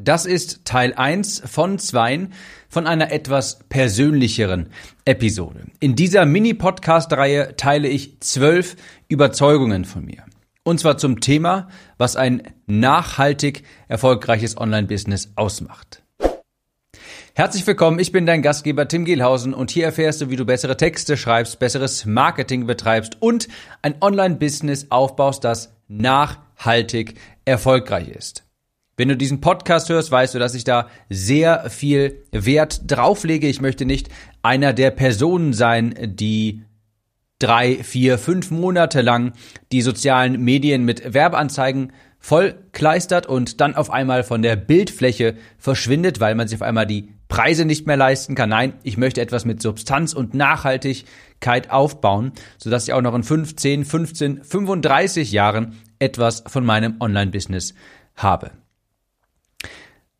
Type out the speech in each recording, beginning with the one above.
Das ist Teil 1 von 2 von einer etwas persönlicheren Episode. In dieser Mini-Podcast-Reihe teile ich zwölf Überzeugungen von mir. Und zwar zum Thema, was ein nachhaltig erfolgreiches Online-Business ausmacht. Herzlich willkommen, ich bin dein Gastgeber Tim Gehlhausen und hier erfährst du, wie du bessere Texte schreibst, besseres Marketing betreibst und ein Online-Business aufbaust, das nachhaltig erfolgreich ist. Wenn du diesen Podcast hörst, weißt du, dass ich da sehr viel Wert drauflege. Ich möchte nicht einer der Personen sein, die drei, vier, fünf Monate lang die sozialen Medien mit Werbeanzeigen vollkleistert und dann auf einmal von der Bildfläche verschwindet, weil man sich auf einmal die Preise nicht mehr leisten kann. Nein, ich möchte etwas mit Substanz und Nachhaltigkeit aufbauen, sodass ich auch noch in 15, 15, 35 Jahren etwas von meinem Online-Business habe.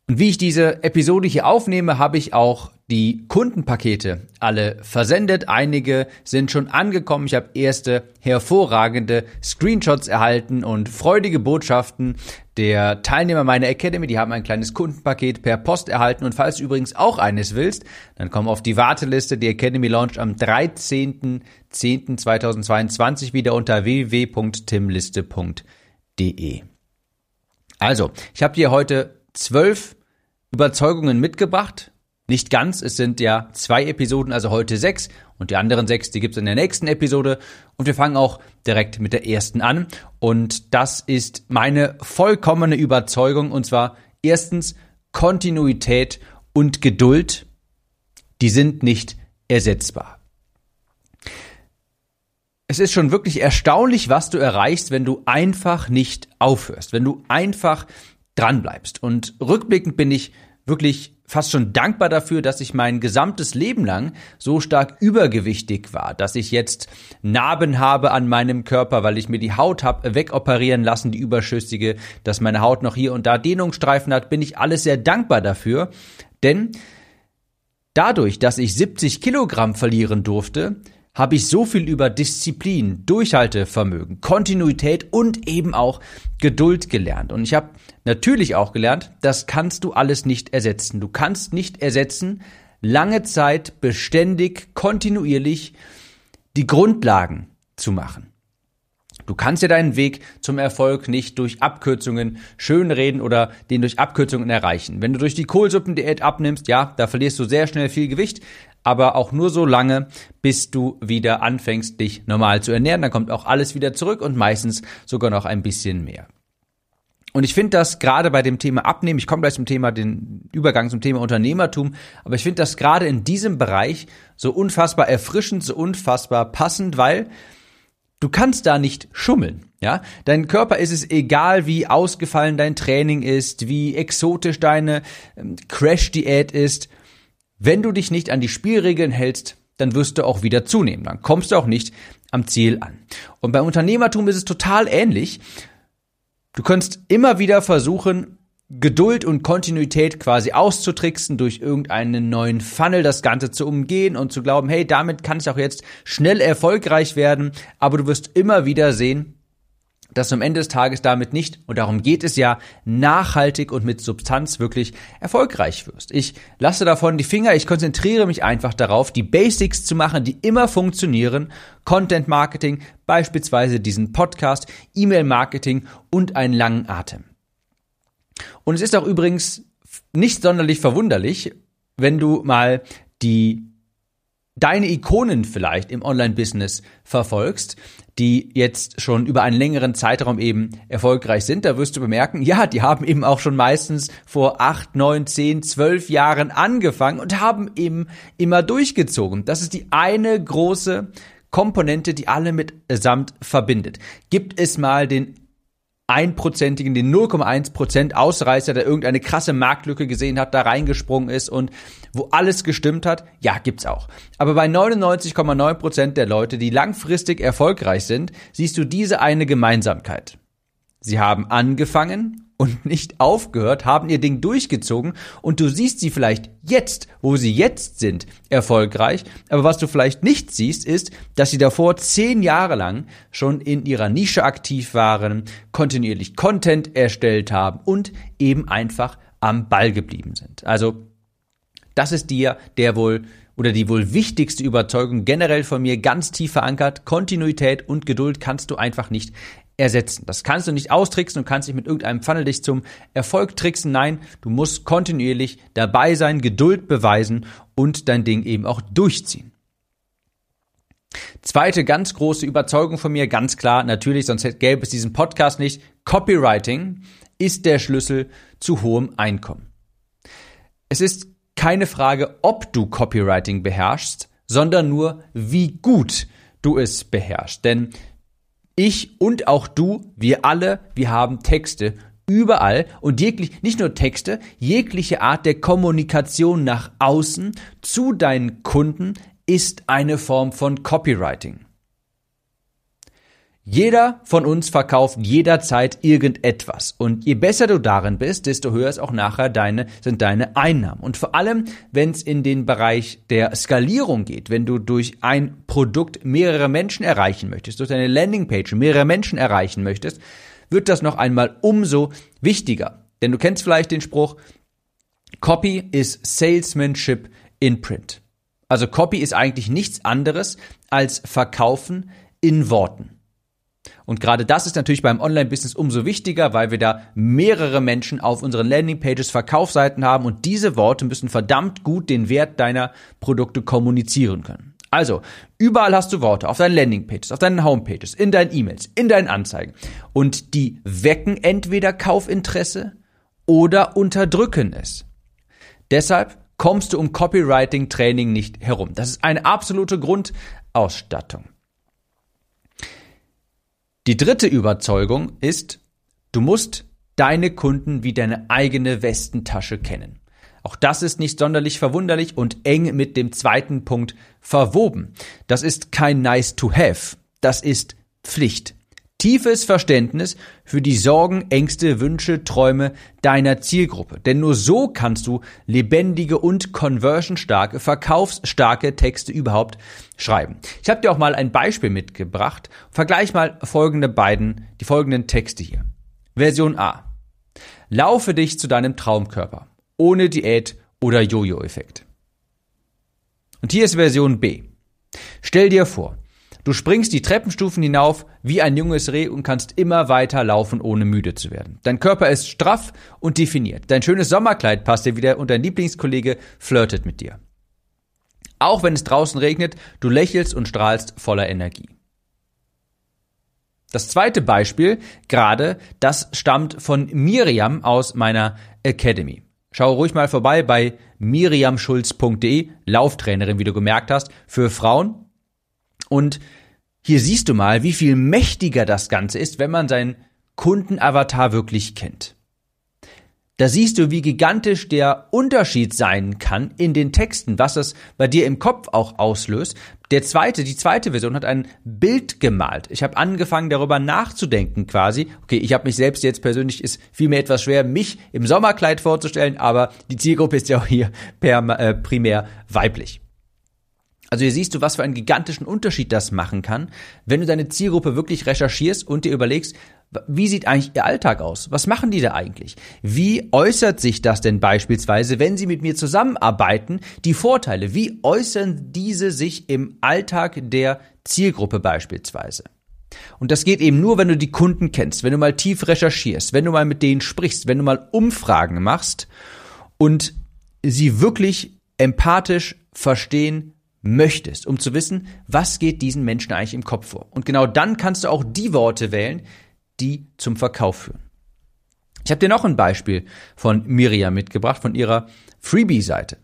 Und wie ich diese Episode hier aufnehme, habe ich auch die Kundenpakete alle versendet. Einige sind schon angekommen. Ich habe erste hervorragende Screenshots erhalten und freudige Botschaften der Teilnehmer meiner Academy. Die haben ein kleines Kundenpaket per Post erhalten. Und falls du übrigens auch eines willst, dann komm auf die Warteliste. Die Academy launcht am 13.10.2022 wieder unter www.timliste.de. Also, ich habe dir heute zwölf Überzeugungen mitgebracht. Nicht ganz, es sind ja zwei Episoden, also heute sechs und die anderen sechs, die gibt's in der nächsten Episode. Und wir fangen auch direkt mit der ersten an. Und das ist meine vollkommene Überzeugung. Und zwar erstens Kontinuität und Geduld, die sind nicht ersetzbar. Es ist schon wirklich erstaunlich, was du erreichst, wenn du einfach nicht aufhörst, wenn du einfach dran bleibst. Und rückblickend bin ich wirklich fast schon dankbar dafür, dass ich mein gesamtes Leben lang so stark übergewichtig war, dass ich jetzt Narben habe an meinem Körper, weil ich mir die Haut habe wegoperieren lassen, die überschüssige, dass meine Haut noch hier und da Dehnungsstreifen hat, bin ich alles sehr dankbar dafür, denn dadurch, dass ich 70 Kilogramm verlieren durfte, habe ich so viel über Disziplin, Durchhaltevermögen, Kontinuität und eben auch Geduld gelernt. Und ich habe natürlich auch gelernt, das kannst du alles nicht ersetzen. Du kannst nicht ersetzen, lange Zeit beständig, kontinuierlich die Grundlagen zu machen. Du kannst ja deinen Weg zum Erfolg nicht durch Abkürzungen schönreden oder den durch Abkürzungen erreichen. Wenn du durch die Kohlsuppendiät abnimmst, ja, da verlierst du sehr schnell viel Gewicht aber auch nur so lange, bis du wieder anfängst, dich normal zu ernähren. Dann kommt auch alles wieder zurück und meistens sogar noch ein bisschen mehr. Und ich finde das gerade bei dem Thema Abnehmen, ich komme gleich zum Thema, den Übergang zum Thema Unternehmertum, aber ich finde das gerade in diesem Bereich so unfassbar erfrischend, so unfassbar passend, weil du kannst da nicht schummeln. Ja, dein Körper ist es egal, wie ausgefallen dein Training ist, wie exotisch deine ähm, Crash-Diät ist. Wenn du dich nicht an die Spielregeln hältst, dann wirst du auch wieder zunehmen. Dann kommst du auch nicht am Ziel an. Und beim Unternehmertum ist es total ähnlich. Du kannst immer wieder versuchen, Geduld und Kontinuität quasi auszutricksen, durch irgendeinen neuen Funnel das Ganze zu umgehen und zu glauben, hey, damit kann ich auch jetzt schnell erfolgreich werden. Aber du wirst immer wieder sehen, dass du am Ende des Tages damit nicht, und darum geht es ja, nachhaltig und mit Substanz wirklich erfolgreich wirst. Ich lasse davon die Finger, ich konzentriere mich einfach darauf, die Basics zu machen, die immer funktionieren. Content Marketing, beispielsweise diesen Podcast, E-Mail Marketing und einen langen Atem. Und es ist auch übrigens nicht sonderlich verwunderlich, wenn du mal die deine Ikonen vielleicht im Online-Business verfolgst, die jetzt schon über einen längeren Zeitraum eben erfolgreich sind, da wirst du bemerken, ja, die haben eben auch schon meistens vor acht, neun, zehn, zwölf Jahren angefangen und haben eben immer durchgezogen. Das ist die eine große Komponente, die alle mitsamt verbindet. Gibt es mal den einprozentigen, den 0,1% Ausreißer, der irgendeine krasse Marktlücke gesehen hat, da reingesprungen ist und wo alles gestimmt hat? Ja, gibt's auch. Aber bei 99,9% der Leute, die langfristig erfolgreich sind, siehst du diese eine Gemeinsamkeit. Sie haben angefangen und nicht aufgehört, haben ihr Ding durchgezogen und du siehst sie vielleicht jetzt, wo sie jetzt sind, erfolgreich. Aber was du vielleicht nicht siehst, ist, dass sie davor zehn Jahre lang schon in ihrer Nische aktiv waren, kontinuierlich Content erstellt haben und eben einfach am Ball geblieben sind. Also das ist dir der wohl oder die wohl wichtigste Überzeugung generell von mir ganz tief verankert. Kontinuität und Geduld kannst du einfach nicht ersetzen. Das kannst du nicht austricksen und kannst dich mit irgendeinem Funnel dich zum Erfolg tricksen. Nein, du musst kontinuierlich dabei sein, Geduld beweisen und dein Ding eben auch durchziehen. Zweite ganz große Überzeugung von mir, ganz klar, natürlich, sonst gäbe es diesen Podcast nicht. Copywriting ist der Schlüssel zu hohem Einkommen. Es ist keine Frage, ob du Copywriting beherrschst, sondern nur, wie gut du es beherrschst. Denn ich und auch du, wir alle, wir haben Texte überall und jeglich, nicht nur Texte, jegliche Art der Kommunikation nach außen zu deinen Kunden ist eine Form von Copywriting. Jeder von uns verkauft jederzeit irgendetwas. Und je besser du darin bist, desto höher ist auch nachher deine, sind deine Einnahmen. Und vor allem, wenn es in den Bereich der Skalierung geht, wenn du durch ein Produkt mehrere Menschen erreichen möchtest, durch deine Landingpage mehrere Menschen erreichen möchtest, wird das noch einmal umso wichtiger. Denn du kennst vielleicht den Spruch, Copy is Salesmanship in Print. Also Copy ist eigentlich nichts anderes als Verkaufen in Worten. Und gerade das ist natürlich beim Online-Business umso wichtiger, weil wir da mehrere Menschen auf unseren Landingpages, Verkaufsseiten haben und diese Worte müssen verdammt gut den Wert deiner Produkte kommunizieren können. Also, überall hast du Worte auf deinen Landingpages, auf deinen Homepages, in deinen E-Mails, in deinen Anzeigen. Und die wecken entweder Kaufinteresse oder unterdrücken es. Deshalb kommst du um Copywriting-Training nicht herum. Das ist eine absolute Grundausstattung. Die dritte Überzeugung ist, du musst deine Kunden wie deine eigene Westentasche kennen. Auch das ist nicht sonderlich verwunderlich und eng mit dem zweiten Punkt verwoben. Das ist kein nice to have. Das ist Pflicht tiefes Verständnis für die Sorgen, Ängste, Wünsche, Träume deiner Zielgruppe. Denn nur so kannst du lebendige und conversionstarke, verkaufsstarke Texte überhaupt schreiben. Ich habe dir auch mal ein Beispiel mitgebracht. Vergleich mal folgende beiden, die folgenden Texte hier. Version A. Laufe dich zu deinem Traumkörper. Ohne Diät oder Jojo-Effekt. Und hier ist Version B. Stell dir vor, Du springst die Treppenstufen hinauf wie ein junges Reh und kannst immer weiter laufen, ohne müde zu werden. Dein Körper ist straff und definiert. Dein schönes Sommerkleid passt dir wieder und dein Lieblingskollege flirtet mit dir. Auch wenn es draußen regnet, du lächelst und strahlst voller Energie. Das zweite Beispiel, gerade, das stammt von Miriam aus meiner Academy. Schau ruhig mal vorbei bei miriamschulz.de, Lauftrainerin, wie du gemerkt hast, für Frauen und hier siehst du mal, wie viel mächtiger das Ganze ist, wenn man seinen Kundenavatar wirklich kennt. Da siehst du, wie gigantisch der Unterschied sein kann in den Texten, was das bei dir im Kopf auch auslöst. Der zweite, die zweite Version hat ein Bild gemalt. Ich habe angefangen darüber nachzudenken quasi. Okay, ich habe mich selbst jetzt persönlich ist vielmehr etwas schwer, mich im Sommerkleid vorzustellen, aber die Zielgruppe ist ja auch hier per, äh, primär weiblich. Also hier siehst du, was für einen gigantischen Unterschied das machen kann, wenn du deine Zielgruppe wirklich recherchierst und dir überlegst, wie sieht eigentlich ihr Alltag aus? Was machen die da eigentlich? Wie äußert sich das denn beispielsweise, wenn sie mit mir zusammenarbeiten? Die Vorteile, wie äußern diese sich im Alltag der Zielgruppe beispielsweise? Und das geht eben nur, wenn du die Kunden kennst, wenn du mal tief recherchierst, wenn du mal mit denen sprichst, wenn du mal Umfragen machst und sie wirklich empathisch verstehen, möchtest, um zu wissen, was geht diesen Menschen eigentlich im Kopf vor. Und genau dann kannst du auch die Worte wählen, die zum Verkauf führen. Ich habe dir noch ein Beispiel von Miriam mitgebracht, von ihrer Freebie-Seite.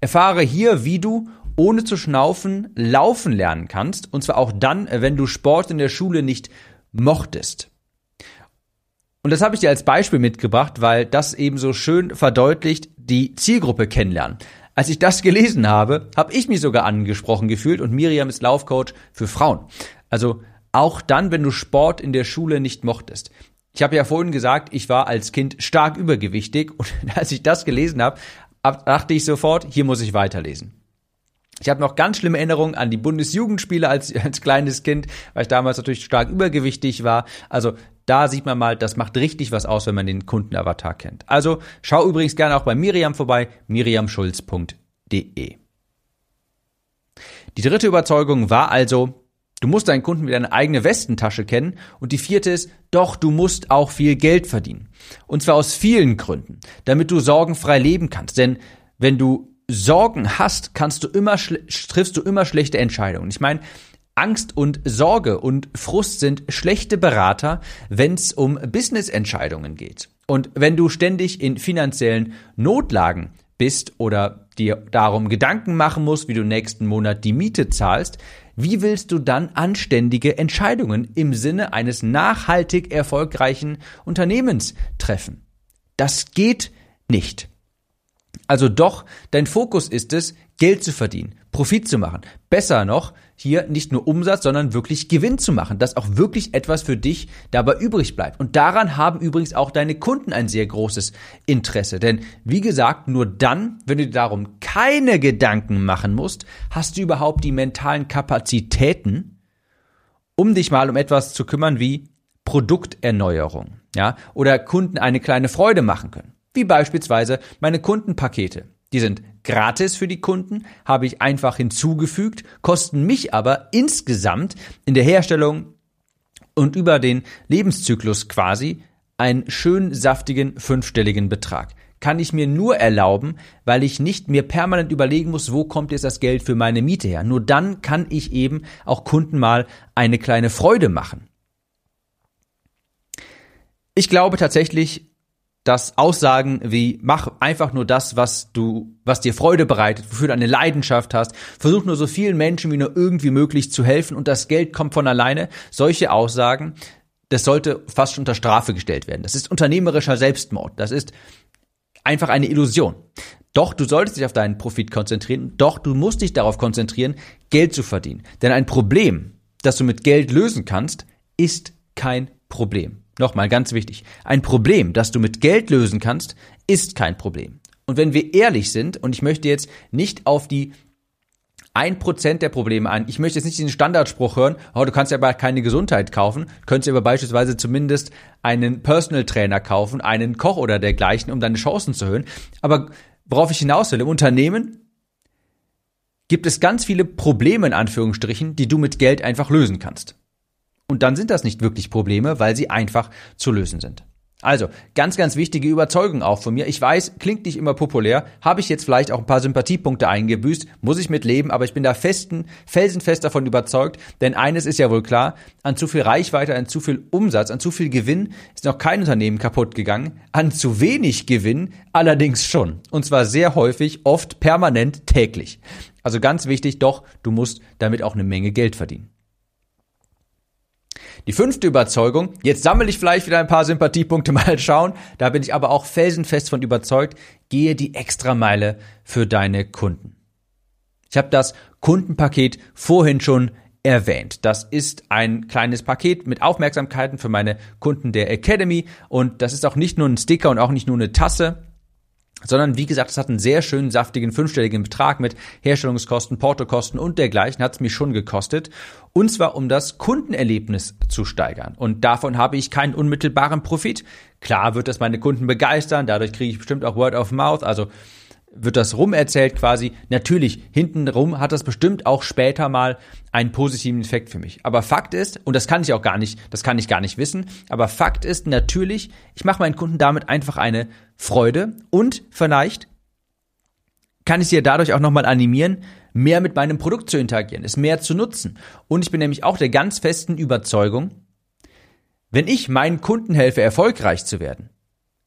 Erfahre hier, wie du ohne zu schnaufen laufen lernen kannst, und zwar auch dann, wenn du Sport in der Schule nicht mochtest. Und das habe ich dir als Beispiel mitgebracht, weil das eben so schön verdeutlicht, die Zielgruppe kennenlernen. Als ich das gelesen habe, habe ich mich sogar angesprochen gefühlt und Miriam ist Laufcoach für Frauen. Also auch dann, wenn du Sport in der Schule nicht mochtest. Ich habe ja vorhin gesagt, ich war als Kind stark übergewichtig und als ich das gelesen habe, dachte ich sofort, hier muss ich weiterlesen. Ich habe noch ganz schlimme Erinnerungen an die Bundesjugendspiele als, als kleines Kind, weil ich damals natürlich stark übergewichtig war. Also da sieht man mal, das macht richtig was aus, wenn man den Kundenavatar kennt. Also schau übrigens gerne auch bei Miriam vorbei, miriamschulz.de. Die dritte Überzeugung war also, du musst deinen Kunden wie deine eigene Westentasche kennen. Und die vierte ist, doch, du musst auch viel Geld verdienen. Und zwar aus vielen Gründen, damit du sorgenfrei leben kannst. Denn wenn du Sorgen hast, kannst du immer triffst du immer schlechte Entscheidungen. Ich meine, Angst und Sorge und Frust sind schlechte Berater, wenn es um Business-Entscheidungen geht. Und wenn du ständig in finanziellen Notlagen bist oder dir darum Gedanken machen musst, wie du nächsten Monat die Miete zahlst, wie willst du dann anständige Entscheidungen im Sinne eines nachhaltig erfolgreichen Unternehmens treffen? Das geht nicht. Also doch, dein Fokus ist es, Geld zu verdienen, Profit zu machen. Besser noch, hier nicht nur Umsatz, sondern wirklich Gewinn zu machen, dass auch wirklich etwas für dich dabei übrig bleibt. Und daran haben übrigens auch deine Kunden ein sehr großes Interesse. Denn wie gesagt, nur dann, wenn du dir darum keine Gedanken machen musst, hast du überhaupt die mentalen Kapazitäten, um dich mal um etwas zu kümmern wie Produkterneuerung, ja, oder Kunden eine kleine Freude machen können wie beispielsweise meine Kundenpakete. Die sind gratis für die Kunden, habe ich einfach hinzugefügt, kosten mich aber insgesamt in der Herstellung und über den Lebenszyklus quasi einen schön saftigen fünfstelligen Betrag. Kann ich mir nur erlauben, weil ich nicht mir permanent überlegen muss, wo kommt jetzt das Geld für meine Miete her. Nur dann kann ich eben auch Kunden mal eine kleine Freude machen. Ich glaube tatsächlich, dass Aussagen wie mach einfach nur das, was du, was dir Freude bereitet, wofür du eine Leidenschaft hast, versuch nur so vielen Menschen wie nur irgendwie möglich zu helfen und das Geld kommt von alleine. Solche Aussagen, das sollte fast schon unter Strafe gestellt werden. Das ist unternehmerischer Selbstmord. Das ist einfach eine Illusion. Doch du solltest dich auf deinen Profit konzentrieren. Doch du musst dich darauf konzentrieren, Geld zu verdienen. Denn ein Problem, das du mit Geld lösen kannst, ist kein Problem. Nochmal ganz wichtig. Ein Problem, das du mit Geld lösen kannst, ist kein Problem. Und wenn wir ehrlich sind, und ich möchte jetzt nicht auf die ein Prozent der Probleme ein. Ich möchte jetzt nicht diesen Standardspruch hören, oh, du kannst ja aber keine Gesundheit kaufen, könntest aber beispielsweise zumindest einen Personal Trainer kaufen, einen Koch oder dergleichen, um deine Chancen zu erhöhen. Aber worauf ich hinaus will, im Unternehmen gibt es ganz viele Probleme in Anführungsstrichen, die du mit Geld einfach lösen kannst. Und dann sind das nicht wirklich Probleme, weil sie einfach zu lösen sind. Also, ganz, ganz wichtige Überzeugung auch von mir. Ich weiß, klingt nicht immer populär, habe ich jetzt vielleicht auch ein paar Sympathiepunkte eingebüßt, muss ich mit leben, aber ich bin da festen, felsenfest davon überzeugt, denn eines ist ja wohl klar, an zu viel Reichweite, an zu viel Umsatz, an zu viel Gewinn ist noch kein Unternehmen kaputt gegangen, an zu wenig Gewinn allerdings schon. Und zwar sehr häufig, oft permanent täglich. Also ganz wichtig, doch, du musst damit auch eine Menge Geld verdienen. Die fünfte Überzeugung, jetzt sammle ich vielleicht wieder ein paar Sympathiepunkte mal schauen, da bin ich aber auch felsenfest von überzeugt, gehe die Extrameile für deine Kunden. Ich habe das Kundenpaket vorhin schon erwähnt. Das ist ein kleines Paket mit Aufmerksamkeiten für meine Kunden der Academy und das ist auch nicht nur ein Sticker und auch nicht nur eine Tasse, sondern wie gesagt, es hat einen sehr schönen, saftigen, fünfstelligen Betrag mit Herstellungskosten, Portokosten und dergleichen hat es mich schon gekostet. Und zwar, um das Kundenerlebnis zu steigern. Und davon habe ich keinen unmittelbaren Profit. Klar wird das meine Kunden begeistern, dadurch kriege ich bestimmt auch Word of Mouth, also wird das rumerzählt quasi. Natürlich, hintenrum hat das bestimmt auch später mal einen positiven Effekt für mich. Aber Fakt ist, und das kann ich auch gar nicht, das kann ich gar nicht wissen, aber Fakt ist natürlich, ich mache meinen Kunden damit einfach eine Freude und vielleicht kann ich sie ja dadurch auch nochmal animieren, mehr mit meinem Produkt zu interagieren, es mehr zu nutzen. Und ich bin nämlich auch der ganz festen Überzeugung, wenn ich meinen Kunden helfe, erfolgreich zu werden,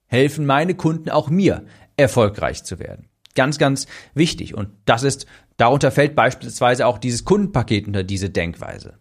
helfen meine Kunden auch mir, erfolgreich zu werden. Ganz, ganz wichtig. Und das ist, darunter fällt beispielsweise auch dieses Kundenpaket unter diese Denkweise.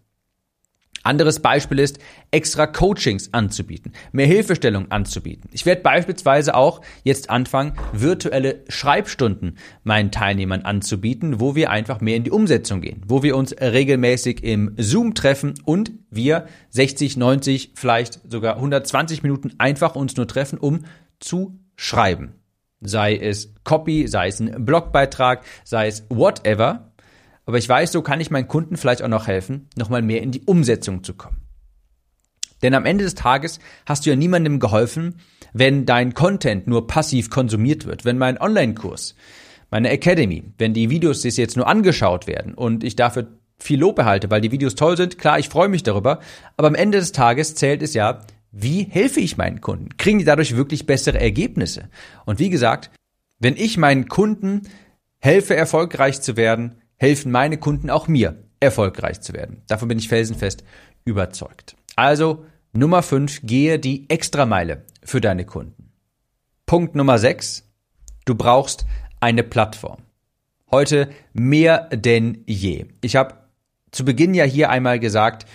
Anderes Beispiel ist, extra Coachings anzubieten, mehr Hilfestellung anzubieten. Ich werde beispielsweise auch jetzt anfangen, virtuelle Schreibstunden meinen Teilnehmern anzubieten, wo wir einfach mehr in die Umsetzung gehen, wo wir uns regelmäßig im Zoom treffen und wir 60, 90, vielleicht sogar 120 Minuten einfach uns nur treffen, um zu schreiben sei es Copy, sei es ein Blogbeitrag, sei es whatever, aber ich weiß, so kann ich meinen Kunden vielleicht auch noch helfen, nochmal mehr in die Umsetzung zu kommen. Denn am Ende des Tages hast du ja niemandem geholfen, wenn dein Content nur passiv konsumiert wird, wenn mein Online-Kurs, meine Academy, wenn die Videos jetzt nur angeschaut werden und ich dafür viel Lob erhalte, weil die Videos toll sind, klar, ich freue mich darüber, aber am Ende des Tages zählt es ja, wie helfe ich meinen Kunden? Kriegen die dadurch wirklich bessere Ergebnisse? Und wie gesagt, wenn ich meinen Kunden helfe, erfolgreich zu werden, helfen meine Kunden auch mir, erfolgreich zu werden. Davon bin ich felsenfest überzeugt. Also Nummer 5, gehe die Extrameile für deine Kunden. Punkt Nummer 6, du brauchst eine Plattform. Heute mehr denn je. Ich habe zu Beginn ja hier einmal gesagt,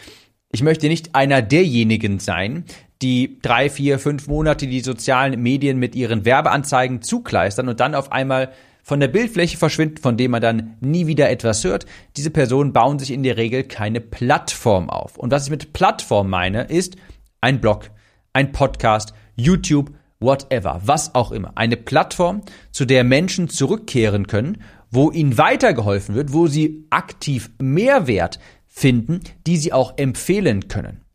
ich möchte nicht einer derjenigen sein, die drei, vier, fünf Monate die sozialen Medien mit ihren Werbeanzeigen zukleistern und dann auf einmal von der Bildfläche verschwinden, von dem man dann nie wieder etwas hört. Diese Personen bauen sich in der Regel keine Plattform auf. Und was ich mit Plattform meine, ist ein Blog, ein Podcast, YouTube, whatever, was auch immer. Eine Plattform, zu der Menschen zurückkehren können, wo ihnen weitergeholfen wird, wo sie aktiv Mehrwert finden, die sie auch empfehlen können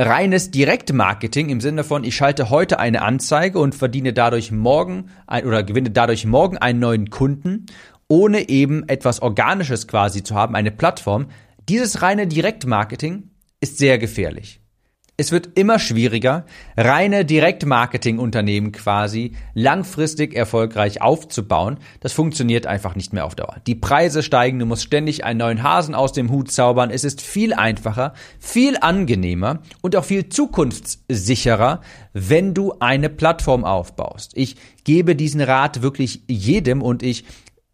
reines Direktmarketing im Sinne von, ich schalte heute eine Anzeige und verdiene dadurch morgen ein, oder gewinne dadurch morgen einen neuen Kunden, ohne eben etwas Organisches quasi zu haben, eine Plattform. Dieses reine Direktmarketing ist sehr gefährlich. Es wird immer schwieriger, reine Direktmarketing-Unternehmen quasi langfristig erfolgreich aufzubauen. Das funktioniert einfach nicht mehr auf Dauer. Die Preise steigen, du musst ständig einen neuen Hasen aus dem Hut zaubern. Es ist viel einfacher, viel angenehmer und auch viel zukunftssicherer, wenn du eine Plattform aufbaust. Ich gebe diesen Rat wirklich jedem und ich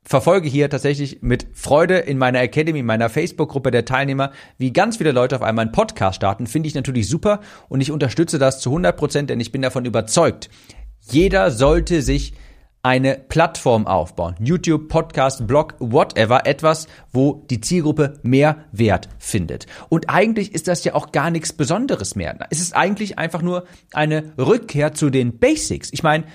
verfolge hier tatsächlich mit Freude in meiner Academy, in meiner Facebook-Gruppe der Teilnehmer, wie ganz viele Leute auf einmal einen Podcast starten. Finde ich natürlich super und ich unterstütze das zu 100 Prozent, denn ich bin davon überzeugt. Jeder sollte sich eine Plattform aufbauen. YouTube, Podcast, Blog, whatever, etwas, wo die Zielgruppe mehr Wert findet. Und eigentlich ist das ja auch gar nichts Besonderes mehr. Es ist eigentlich einfach nur eine Rückkehr zu den Basics. Ich meine,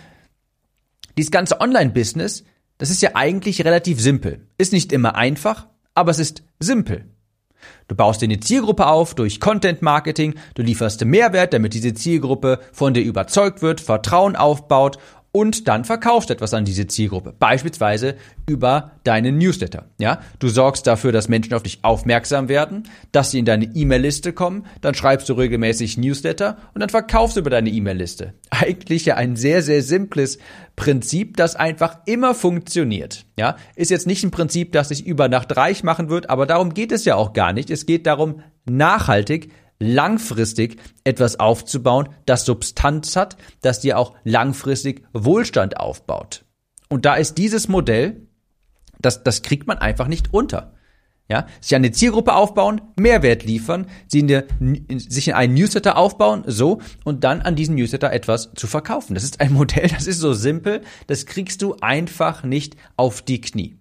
dieses ganze Online-Business das ist ja eigentlich relativ simpel. Ist nicht immer einfach, aber es ist simpel. Du baust dir eine Zielgruppe auf durch Content Marketing, du lieferst Mehrwert, damit diese Zielgruppe von dir überzeugt wird, Vertrauen aufbaut und dann verkaufst etwas an diese Zielgruppe. Beispielsweise über deinen Newsletter. Ja, du sorgst dafür, dass Menschen auf dich aufmerksam werden, dass sie in deine E-Mail-Liste kommen, dann schreibst du regelmäßig Newsletter und dann verkaufst du über deine E-Mail-Liste. Eigentlich ja ein sehr, sehr simples Prinzip, das einfach immer funktioniert. Ja, ist jetzt nicht ein Prinzip, das sich über Nacht reich machen wird, aber darum geht es ja auch gar nicht. Es geht darum, nachhaltig langfristig etwas aufzubauen, das Substanz hat, das dir auch langfristig Wohlstand aufbaut. Und da ist dieses Modell, das, das kriegt man einfach nicht unter. Ja, sich eine Zielgruppe aufbauen, Mehrwert liefern, sie in der, sich in einen Newsletter aufbauen, so, und dann an diesen Newsletter etwas zu verkaufen. Das ist ein Modell, das ist so simpel, das kriegst du einfach nicht auf die Knie.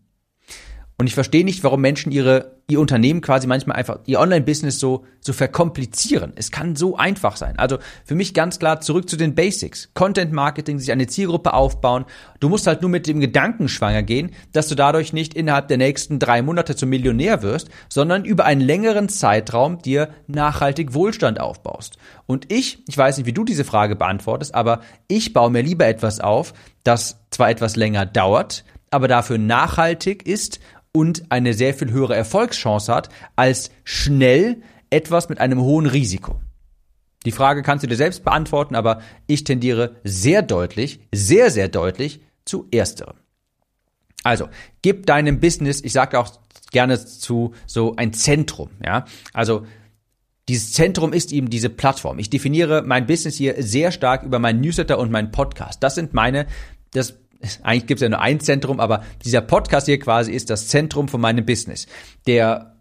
Und ich verstehe nicht, warum Menschen ihre, ihr Unternehmen quasi manchmal einfach, ihr Online-Business so, so verkomplizieren. Es kann so einfach sein. Also für mich ganz klar zurück zu den Basics. Content Marketing, sich eine Zielgruppe aufbauen. Du musst halt nur mit dem Gedanken schwanger gehen, dass du dadurch nicht innerhalb der nächsten drei Monate zum Millionär wirst, sondern über einen längeren Zeitraum dir nachhaltig Wohlstand aufbaust. Und ich, ich weiß nicht, wie du diese Frage beantwortest, aber ich baue mir lieber etwas auf, das zwar etwas länger dauert, aber dafür nachhaltig ist und eine sehr viel höhere Erfolgschance hat, als schnell etwas mit einem hohen Risiko. Die Frage kannst du dir selbst beantworten, aber ich tendiere sehr deutlich, sehr, sehr deutlich zu ersterem. Also, gib deinem Business, ich sage auch gerne zu so ein Zentrum, ja? Also, dieses Zentrum ist eben diese Plattform. Ich definiere mein Business hier sehr stark über meinen Newsletter und meinen Podcast. Das sind meine, das eigentlich gibt es ja nur ein Zentrum, aber dieser Podcast hier quasi ist das Zentrum von meinem Business. Der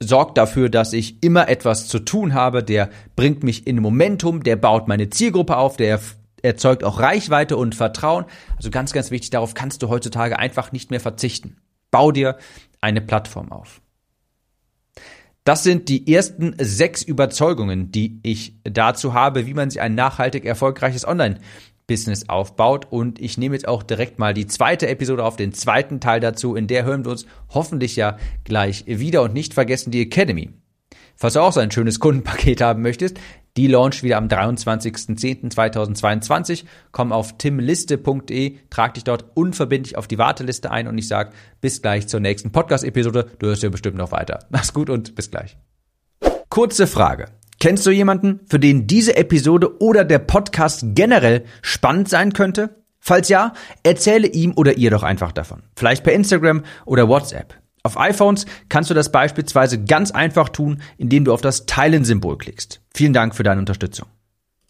sorgt dafür, dass ich immer etwas zu tun habe, der bringt mich in Momentum, der baut meine Zielgruppe auf, der erzeugt auch Reichweite und Vertrauen. Also ganz, ganz wichtig, darauf kannst du heutzutage einfach nicht mehr verzichten. Bau dir eine Plattform auf. Das sind die ersten sechs Überzeugungen, die ich dazu habe, wie man sich ein nachhaltig erfolgreiches Online Business aufbaut. Und ich nehme jetzt auch direkt mal die zweite Episode auf, den zweiten Teil dazu. In der hören wir uns hoffentlich ja gleich wieder. Und nicht vergessen die Academy. Falls du auch so ein schönes Kundenpaket haben möchtest, die launcht wieder am 23.10.2022. Komm auf timliste.de, trag dich dort unverbindlich auf die Warteliste ein und ich sag bis gleich zur nächsten Podcast-Episode. Du hörst ja bestimmt noch weiter. Mach's gut und bis gleich. Kurze Frage. Kennst du jemanden, für den diese Episode oder der Podcast generell spannend sein könnte? Falls ja, erzähle ihm oder ihr doch einfach davon. Vielleicht per Instagram oder WhatsApp. Auf iPhones kannst du das beispielsweise ganz einfach tun, indem du auf das Teilen-Symbol klickst. Vielen Dank für deine Unterstützung.